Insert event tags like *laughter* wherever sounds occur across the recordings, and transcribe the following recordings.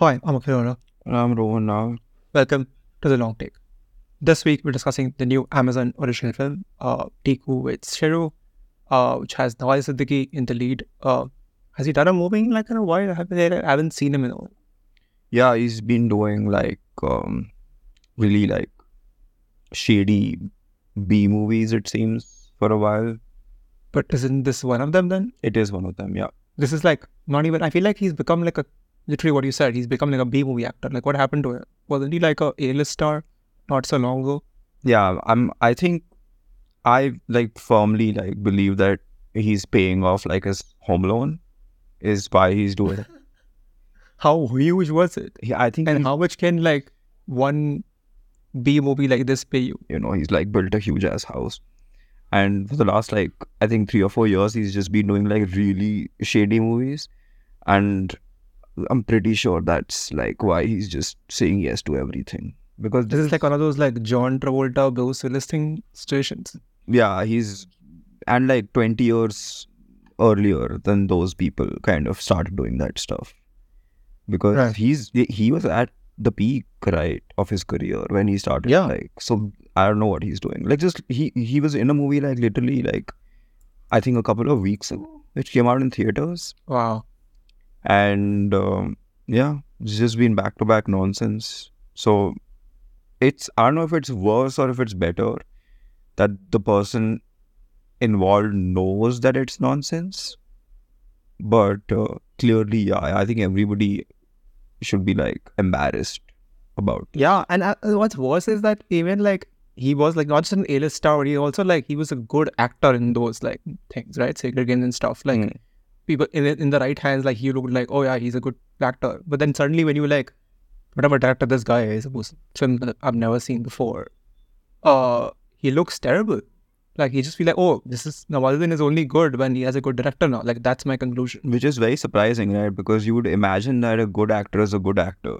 Hi, I'm Akhil I'm Rohan Naahar. Welcome to The Long Take. This week we're discussing the new Amazon original film, uh, Tiku Weds Sheru, uh, which has Nawaz Siddiqui in the lead. Uh, has he done a movie in like in a while? I haven't, I haven't seen him in a while. Yeah, he's been doing like um, really like shady B movies, it seems, for a while. But isn't this one of them then? It is one of them, yeah. This is like not even, I feel like he's become like a, literally what you said, he's become like a B movie actor. Like what happened to him? Wasn't he like a A-list star not so long ago? Yeah, I'm, I think I like firmly like believe that he's paying off like his home loan is why he's doing it. *laughs* How huge was it? Yeah, I think And how much can like one B movie like this pay you? you know, he's like built a huge ass house. And for the last like I think three or four years he's just been doing like really shady movies. And I'm pretty sure that's like why he's just saying yes to everything. Because This is like one of those like John Travolta, Bruce Willis thing situations. yeah, he's and like twenty years earlier than those people kind of started doing that stuff. Because Right. he's he was at the peak right of his career when he started Yeah. like so I don't know what he's doing. Like just he he was in a movie like literally like I think a couple of weeks ago, which came out in theaters. Wow. And um, yeah, it's just been back to back nonsense. So it's I don't know if it's worse or if it's better that the person involved knows that it's nonsense. But uh, clearly, yeah, I think everybody should be like embarrassed about. Yeah, and uh, what's worse is that even like he was like not just an A-list star, he also like he was a good actor in those like things, right? Sacred Games and stuff. Like Mm. People in the- in the right hands, like he looked like, oh yeah, he's a good actor. But then suddenly when you like, whatever director this guy is, whose film that I've never seen before, uh, he looks terrible. Like he just feel like, oh, this is Nawazuddin is only good when he has a good director now. Like that's my conclusion. Which is very surprising, right? Because you would imagine that a good actor is a good actor.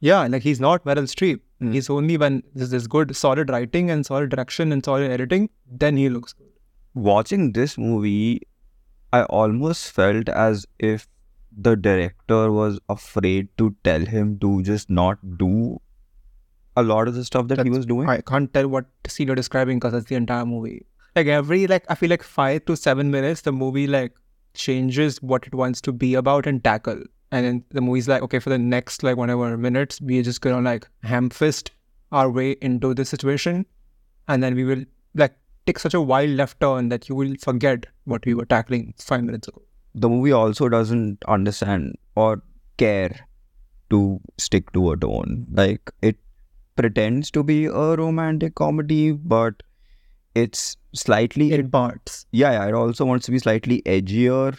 Yeah, like he's not Meryl Streep. Mm. He's only when there's this good, solid writing and solid direction and solid editing, then he looks good. watching this movie, I almost felt as if the director was afraid to tell him to just not do a lot of the stuff that he was doing. I can't tell what scene you're describing because it's the entire movie. Like every like I feel like five to seven minutes, the movie like changes what it wants to be about and tackle. And then the movie's like, okay, for the next like whatever minutes, we're just gonna like ham fist our way into the situation. And then we will like take such a wild left turn that you will forget what we were tackling five minutes ago. The movie also doesn't understand or care to stick to a tone. Like it pretends to be a romantic comedy, but it's slightly In parts. yeah, yeah. It also wants to be slightly edgier.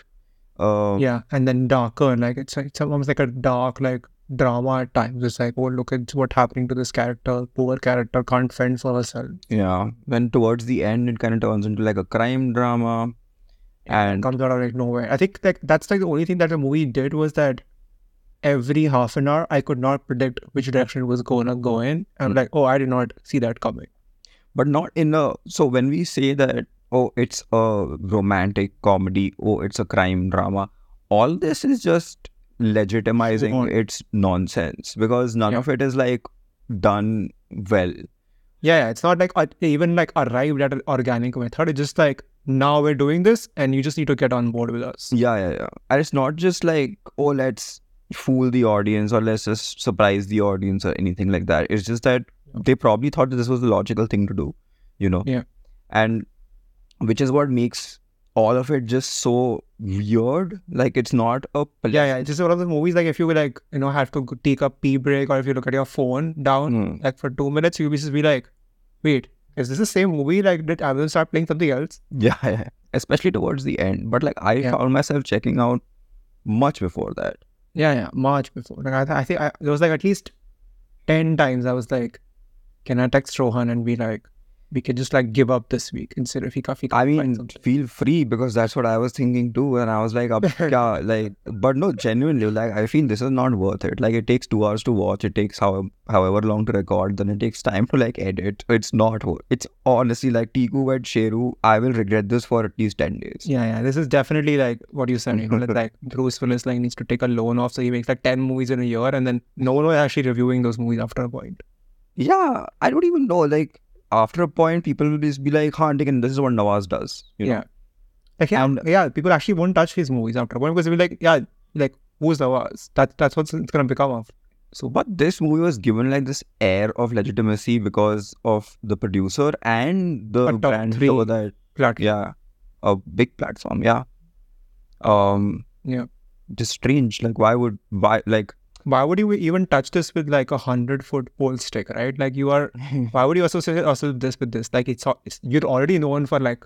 Uh, Yeah, and then darker, like it's like it's almost like a dark like drama at times. It's like, oh, look at what's happening to this character. Poor character can't fend for herself. Yeah, when towards the end it kind of turns into like a crime drama, and comes out of like nowhere. I think like that's like the only thing that the movie did was that every half an hour I could not predict which direction it was gonna go in. I'm Hmm. like, oh, I did not see that coming. but not in a. So when we say that oh it's a romantic comedy, oh it's a crime drama, all this is just legitimizing its nonsense because none Yeah. of it is like done well. Yeah, yeah, it's not like uh, even like arrived at an organic method. It's just like now we're doing this, and you just need to get on board with us. Yeah, yeah, yeah. And it's not just like, oh, let's fool the audience or let's just surprise the audience or anything like that. It's just that they probably thought that this was the logical thing to do, you know? Yeah. And which is what makes all of it just so weird. Like it's not a Yeah, yeah. It's just one of the movies like if you like, you know, have to take a pee break or if you look at your phone down Hmm. like for two minutes, you'll just be like, wait, is this the same movie? Like, did Amazon start playing something else? Yeah, *laughs* yeah. Especially towards the end. But like I Yeah. found myself checking out much before that. Yeah, yeah. much before. Like, I, th- I think I, there was like at least 10 times I was like, can I text Rohan and be like, we can just like give up this week instead we can, I mean, feel free because that's what I was thinking too. And I was like, *laughs* kya, like, but no, genuinely, like, I feel this is not worth it. Like, it takes two hours to watch, it takes how, however long to record, then it takes time to like edit. It's not, it's honestly like Tiku and Sheru. I will regret this for at least 10 days. Yeah, yeah. This is definitely like what you said. You know, *laughs* like, Bruce Willis like needs to take a loan off, so he makes like ten movies in a year, and then no one is actually reviewing those movies after a point. Yeah, I don't even know. Like, after a point, people will just be like, huh, and this is what Nawaz does. You know? Yeah. Like yeah, And- yeah, people actually won't touch his movies after a point because they'll be like, yeah, like who's Nawaz? That that's what it's gonna become of. So But this movie was given like this air of legitimacy because of the producer and the brand three over that. platform. Yeah, a big platform. Yeah. Um. Yeah. Just strange. Like, why would why like? Why would you even touch this with like a hundred foot pole stick, right? Like you are. *laughs* Why would you associate also this with this? Like it's, it's you're already known for like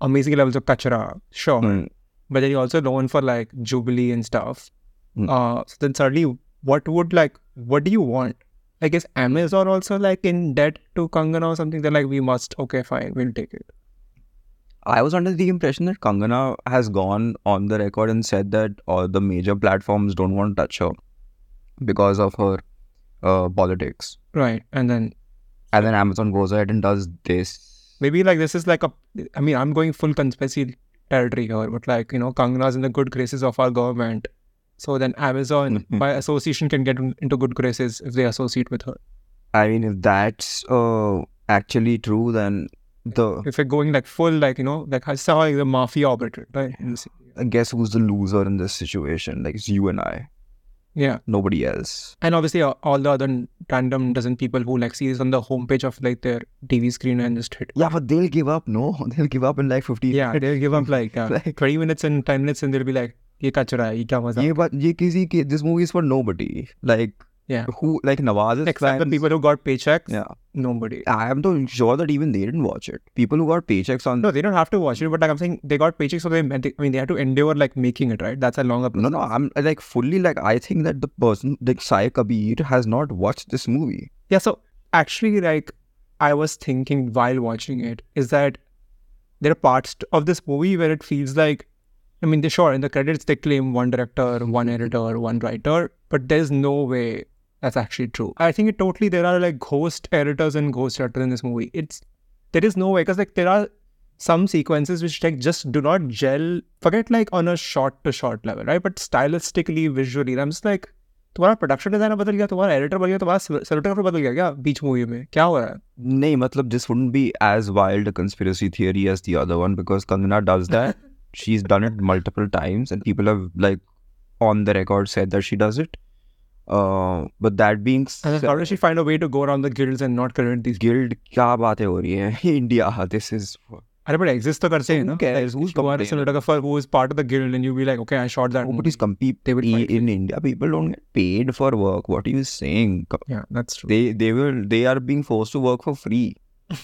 amazing levels of kachara, sure, Hmm. but then you're also known for like Jubilee and stuff. Hmm. Uh, so then suddenly, what would like, what do you want? I guess Amazon also like in debt to Kangana or something. They're like, we must. Okay, fine, we'll take it. I was under the impression that Kangana has gone on the record and said that all the major platforms don't want to touch her because of her uh, politics. Right, and then And then Amazon goes ahead and does this. maybe like this is like a. I mean, I'm going full conspiracy territory here, but like you know, Kangana's in the good graces of our government. So then Amazon, Mhm. by association, can get into good graces if they associate with her. I mean, if that's uh, actually true, then the If you're going like full, like you know, like I saw like the mafia operator, right? I guess who's the loser in this situation? Like it's you and I, Yeah, nobody else. and obviously uh, all the other random dozen people who like see this on the homepage of like their TV screen and just hit. Yeah, but they'll give up. No, *laughs* they'll give up in like fifty. Yeah, they'll give up like, uh, *laughs* Like- 20 minutes and 10 minutes and they'll be like, ये कचरा है, ये क्या मजा Yeah, but ye kisi ki, this movie is for nobody. Like yeah. who like Nawaz's Except the people who got paychecks, Yeah, nobody. I am not sure that even they didn't watch it. People who got paychecks on No, they don't have to watch it, but like I'm saying, they got paychecks, so they, I mean, they had to endure like making it, right? That's a longer No, no, I'm like fully like I think that the person like Sai Kabir has not watched this movie. Yeah, so actually, like, I was thinking while watching it is that there are parts of this movie where it feels like, I mean, they sure in the credits they claim one director, one editor, one writer, but there's no way that's actually true. I think it totally there are like ghost editors and ghost writers in this movie. It's there is no way because like there are some sequences which like just do not gel. Forget like on a short to short level, right? But stylistically, visually, I'm just like. तुम्हारा production designer बदल गया तुम्हारा editor बदल गया तुम्हारा cinematographer बदल गया क्या बीच मूवी में क्या हो रहा है Nee, matlab this wouldn't be as wild a conspiracy theory as the other one because Kangana does that. *laughs* She's done it multiple times and people have like on the record said that she does it. Uh, but that being And then said, how does she find a way to go around the guilds and not credit these guild क्या बातें हो रही हैं India this is अरे but exist तो करते हैं ना Who cares? Who's you are a complaining? cinematographer who is part of the guild and you be like okay I shot that nobody's movie. compete They will fight in India people don't get paid for work what are you saying yeah that's true they they will they are being forced to work for free *laughs*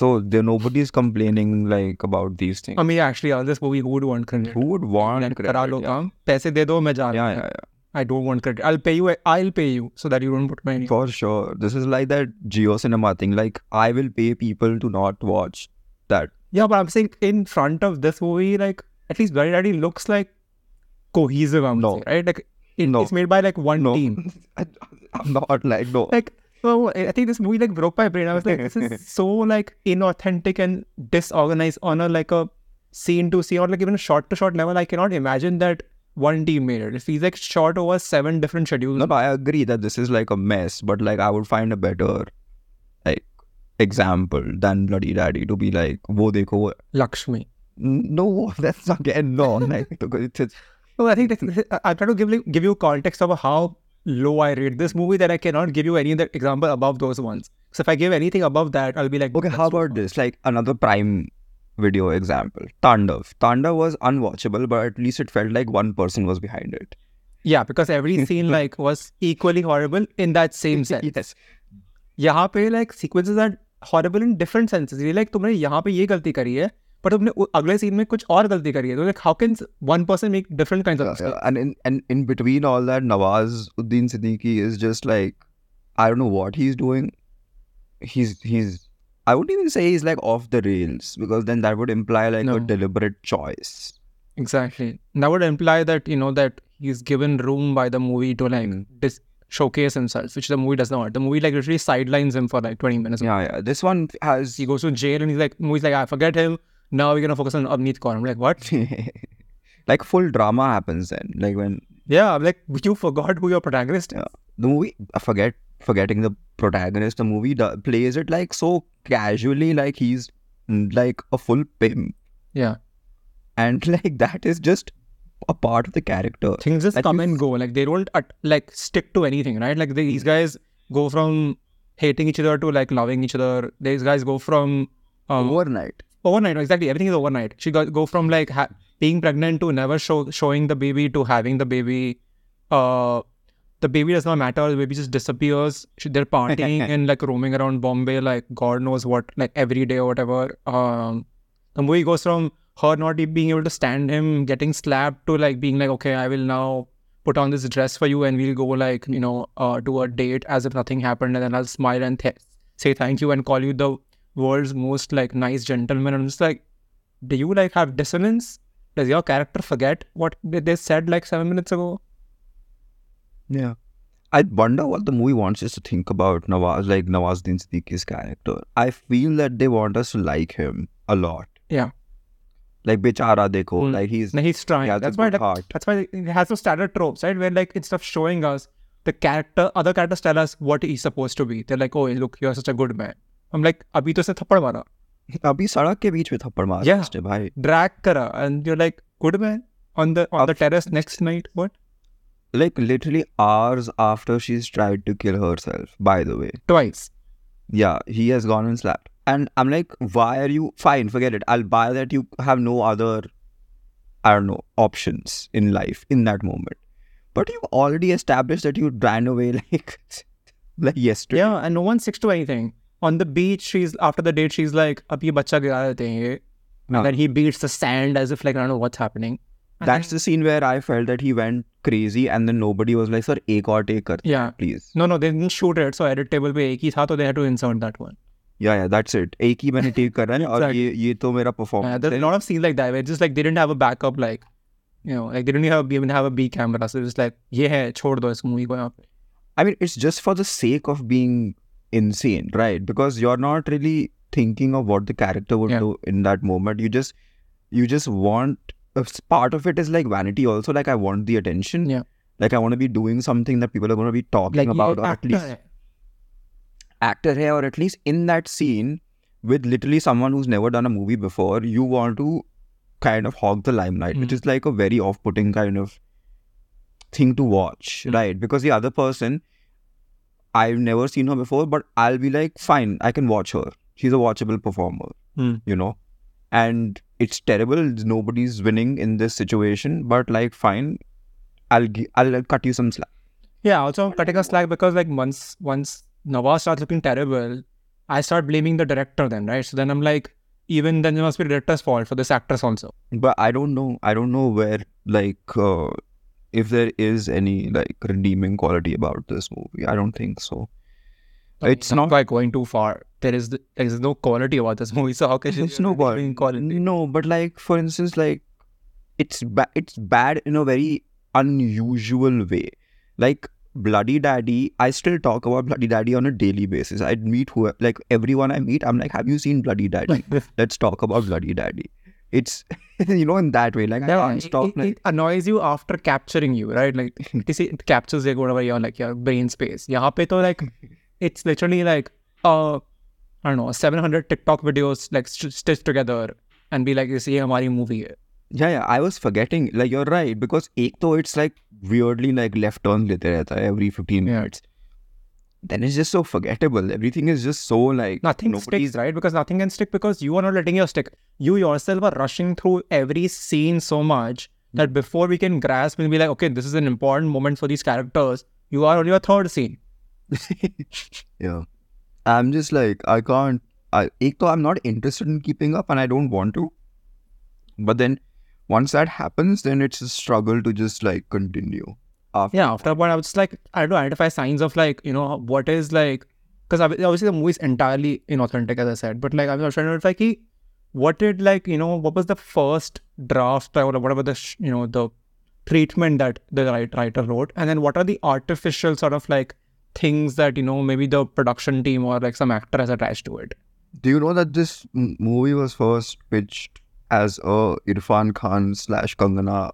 so there nobody is complaining like about these things I mean actually all this movie who would want credit who would want Like, credit? करा लो yeah. काम पैसे दे दो मैं जा रहा yeah हूँ yeah yeah I don't want credit. I'll pay you I'll pay you so that you don't put my name. For sure. This is like that JioCinema thing. Like i will pay people to not watch that. Yeah but I'm saying in front of this movie like at least Bloody Daddy looks like cohesive I'm No. saying, right? Like it, No. it's made by like one no. team. *laughs* I, i'm not like no. Like so, I think this movie like broke my brain. I was like, this is *laughs* so like inauthentic and disorganized on a like a scene to scene or like even a shot to shot level. I cannot imagine that one team made it. Feels like shot over seven different schedules. No, no, I agree that this is like a mess, but like I would find a better like example than Bloody Daddy to be like, wo dekho. Lakshmi. No, *laughs* that's again no. Like it's, it's No, I think that, I'm trying to give like, give you context of how low I rate this movie. That I cannot give you any other example above those ones. So if I give anything above that, I'll be like, okay. How about this? Like another prime video example, Tandav. Tandav was unwatchable, but at least it felt like one person was behind it. Yeah, because every *laughs* scene like was equally horrible in that same *laughs* sense. yes. यहाँ पे like sequences are horrible in different senses. ये like तुमने यहाँ पे ये गलती करी है, पर तुमने उ- अगले scene में कुछ और गलती करी है. तो like how can s- one person make different kinds of Yeah, mistakes? yeah. And in and in between all that, Nawaz Uddin Siddiqui is just like, I don't know what he's doing. He's he's I wouldn't even say he's like off the rails because then that would imply like No. a deliberate choice. Exactly. That would imply that, you know, that he's given room by the movie to like Mm. dis- showcase himself, which the movie does not. The movie like literally sidelines him for like 20 minutes. Yeah, yeah. This one has He goes to jail and he's like, movie's like, I forget him. Now we're gonna focus on Avneet Kaur. I'm like, what? *laughs* like full drama happens then. Like when Yeah, I'm like, you forgot who your protagonist is. Yeah. the movie I forget forgetting the protagonist the movie plays it like so casually like he's mm, like a full pimp Yeah. and *laughs* like that is just a part of the character Things just Like come and go. Like they don't at, like stick to anything, right? Like they, these guys go from hating each other to like loving each other. These guys go from um, overnight overnight exactly everything is overnight she got go from like ha- being pregnant to never show showing the baby to having the baby uh the baby does not matter the baby just disappears they're partying *laughs* and like roaming around bombay like god knows what like every day or whatever um the movie goes from her not being able to stand him getting slapped to like being like okay i will now put on this dress for you and we'll go like you know uh to a date as if nothing happened and then i'll smile and th- say thank you and call you the world's most like nice gentleman. I'm just like, do you like have dissonance? Does your character forget what they said like seven minutes ago? yeah I wonder what the movie wants us to think about Nawaz like Nawazuddin Siddiqui's character I feel that they want us to like him a lot Yeah. like Bichara dekho Hmm. like he's No, he's trying. he has a that's why. good Like, heart. that's why it has those standard tropes, right? Where like instead of showing us the character, other characters tell us what he's supposed to be. They're like, oh, look, you're such a good man. I'm like, अभी तो इसने थप्पड़ मारा, *laughs* अभी सड़क के बीच में थप्पड़ मार Yeah. उसने भाई drag करा, and you're like, good man on the on the terrace next night. What? like literally hours after she's tried to kill herself, by the way. Twice. Yeah, he has gone and slapped. And I'm like, why are you fine, forget it. I'll buy that you have no other I don't know, options in life in that moment. But you've already established that you ran away *laughs* like like yesterday. Yeah, and no one sticks to anything. On the beach, she's after the date, she's like, Abhi bacha gira dete. And then he beats the sand as if like I don't know what's happening. And that's the scene where i felt that he went crazy and then nobody was like sir ek aur take kar Yeah. please No, no, they didn't shoot it. So edit table पे एक ही था, तो they had to insert that one. yeah yeah that's it एक ही मैंने take कर रहा है और Exactly. ये ये तो मेरा Uh, performance there's है a lot of scenes like that where it's just like they didn't have a backup, like you know, like they didn't have even have a B camera. So it's like ये है, छोड़ दो इस movie को यहाँ पे. I mean, it's just for the sake of being insane, right? Because you're not really thinking of what the character would Yeah. do in that moment. You just, you just want. Part of it is like vanity, also. Like I want the attention. Yeah. Like I want to be doing something that people are going to be talking Like about, or at least actor here, or at least in that scene with literally someone who's never done a movie before. You want to kind of hog the limelight, which Mm. is like a very off-putting kind of thing to watch, Mm. right? Because the other person, I've never seen her before, but I'll be like, fine, I can watch her. She's a watchable performer, Hmm. you know? And it's terrible. Nobody's winning in this situation, but like, fine, I'll gi- I'll, cut you some slack. Yeah, also I'm cutting a slack because like once once Nawaz starts looking terrible, I start blaming the director then, right? So then I'm like, even then it must be the director's fault for this actress also. But I don't know. I don't know where like uh, if there is any like redeeming quality about this movie. I don't think so it's not by going too far. There is the, there is no quality about this movie. So how can it's no quality. No, but like for instance, like it's it's bad in a very unusual way. Like Bloody Daddy, I still talk about Bloody Daddy on a daily basis. I meet who like everyone I meet, I'm like, have you seen Bloody Daddy? *laughs* Let's talk about Bloody Daddy. It's *laughs* you know in that way, like yeah, I can't stop. It, like, it annoys you after capturing you, right? Like *laughs* it, it captures like whatever your like your brain space. Yeah, pe like it's literally like uh I don't know, 700 TikTok videos like stitched together and be like, this is our movie. Yeah, yeah, I was forgetting. Like, you're right. Because ek it's like weirdly like left on. lete every 15 yeah. minutes. Then it's just so forgettable. Everything is just so like. Nothing sticks, right? Because nothing can stick because you are not letting your stick. You yourself are rushing through every scene so much that hmm. before we can grasp and be like, okay, this is an important moment for these characters, you are on your third scene. *laughs* yeah. I'm just like, I can't. I, ek I'm not interested in keeping up and I don't want to. But then once that happens, then it's a struggle to just like continue. After yeah, after a point, I was like, I had to identify signs of like, you know, what is like, because obviously the movie is entirely inauthentic, as I said, but like, I was trying to identify ki, what did like, you know, what was the first draft or whatever the, you know, the treatment that the writer wrote, and then what are the artificial sort of like things that you know maybe the production team or like some actor has attached to it. Do you know that this movie was first pitched as a Irfan Khan slash Kangana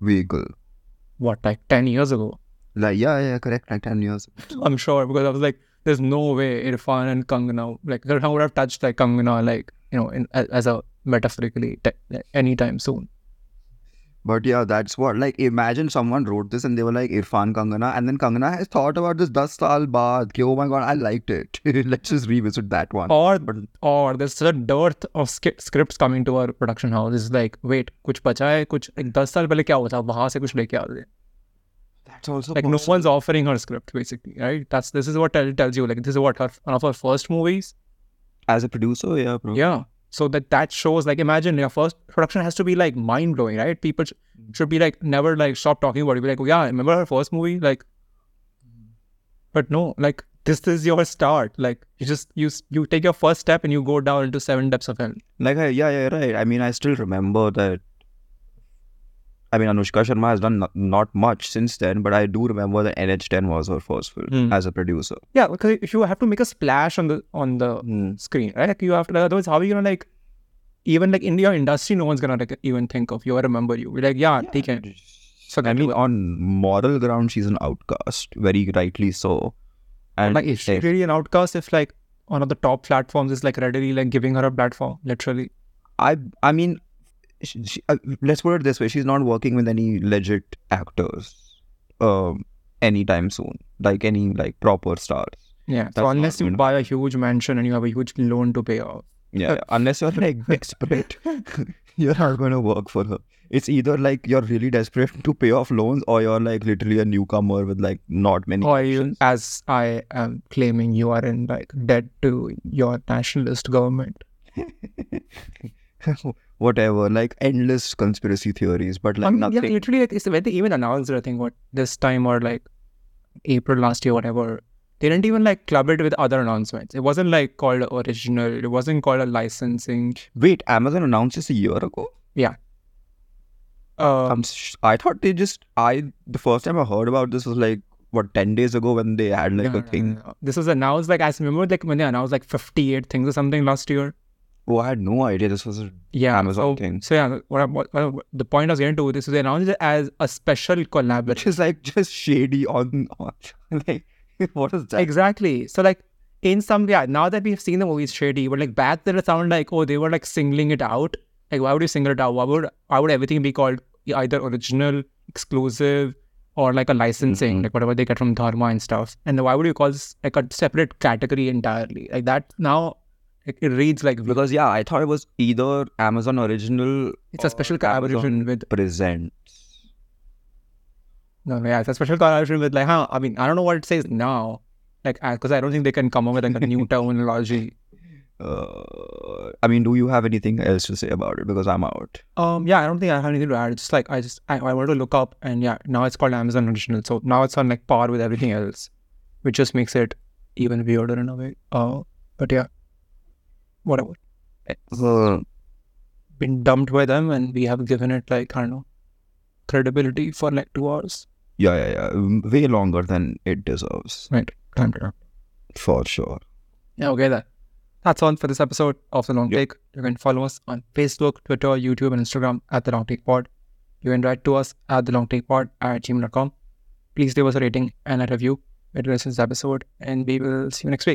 vehicle? What like ten years ago? Like, yeah, yeah, correct. Like 10 years. *laughs* I'm sure because I was like, there's no way Irfan and Kangana like Irfan would have touched like Kangana like you know in as, as a metaphorically te- anytime soon. But yeah, that's what. Like, imagine someone wrote this and they were like, Irfan Kangana. And then Kangana has thought about this 10 saal baad. Oh my God, I liked it. *laughs* Let's just revisit that one. Or but, or there's a dearth of sk- scripts coming to our production house. It's like, wait, kuch bacha hai, kuch, like, 10 saal pehle kya hua? Wahan se kuch leke aate. That's also like possible. no one's offering her script basically, right? That's this is what tells you. Like this is what her one of her first movies. As a producer, yeah, bro. Yeah, so that that shows like imagine your first production has to be like mind blowing, right? People sh- mm. should be like never like stop talking about it. Be like, oh yeah, remember her first movie? Like, mm. but no, like this is your start. Like you just you you take your first step and you go down into seven depths of hell. Like, I, yeah, yeah, right. I mean, I still remember that. I mean, Anushka Sharma has done not, not much since then, but I do remember that NH10 was her first film Hmm. as a producer. Yeah, because if you have to make a splash on the on the screen, right? Like you have to. Otherwise, how are you gonna like? Even like in your industry, no one's gonna like even think of you or remember you. We're like, yeah, take it. So I mean, on moral ground, she's an outcast, very rightly so. And like, is she really an outcast if like one of the top platforms is like readily like giving her a platform, literally? I, I mean, she, she, uh, let's put it this way: she's not working with any legit actors, um, anytime soon. Like any like proper stars. Yeah. That's so unless you buy a huge mansion and you have a huge loan to pay off. Yeah, unless you're like *laughs* desperate, *laughs* you're not going to work for her. It's either like you're really desperate to pay off loans, or you're like literally a newcomer with like not many. Or you, as I am claiming, you are in like debt to your nationalist government. *laughs* whatever, like endless conspiracy theories, but like I mean, nothing. Yeah, literally, like, it's when they even announced it, I think, what, this time or like April last year, whatever. They didn't even like club it with other announcements. It wasn't like called original. It wasn't called a licensing. Wait, Amazon announced this a year ago. Uh, I'm sh- I thought they just I the first time I heard about this was like what ten days ago when they had like no, a no, thing. no. This was announced like I remember like when they announced like 58 things or something last year. Oh, I had no idea this was a Yeah, Amazon so, thing. So yeah, what, I- what, what the point I was getting to this is they announced it as a special collab, which is like just shady on, on *laughs* like what is that? Exactly. So like in some yeah, now that we've seen the movie, shady. But like back then, it sounded like oh, they were like singling it out. Like why would you single it out? Why would why would everything be called either original, exclusive, or like a licensing, Mhm. like whatever they get from Dharma and stuff? And why would you call this like a separate category entirely? Like that now, it, it reads like Because yeah, I thought it was either Amazon original. it's a special or collaboration with presents. no, no, yeah, it's a special collaboration with like huh. I mean, I don't know what it says now. Like, because I don't think they can come up with like a new *laughs* terminology. Uh, I mean, do you have anything else to say about it? Because I'm out. Um, yeah, I don't think I have anything to add. It's just like I just I, I wanted to look up and yeah, now it's called Amazon Original. So now it's on like par with everything else, which just makes it even weirder in a way. Uh, but yeah, whatever. Uh, Been dumped by them, and we have given it like I don't know credibility for like two hours. yeah, yeah, yeah. Way longer than it deserves, Right, time to wrap. for sure. Yeah, okay, then. that's all for this episode of the Long Yep. Take. You can follow us on Facebook, Twitter, YouTube, and Instagram at the Long Take Pod. You can write to us at the Long Take Pod at gmail.com. Please leave us a rating and a review. It listens to this episode, and we will see you next week.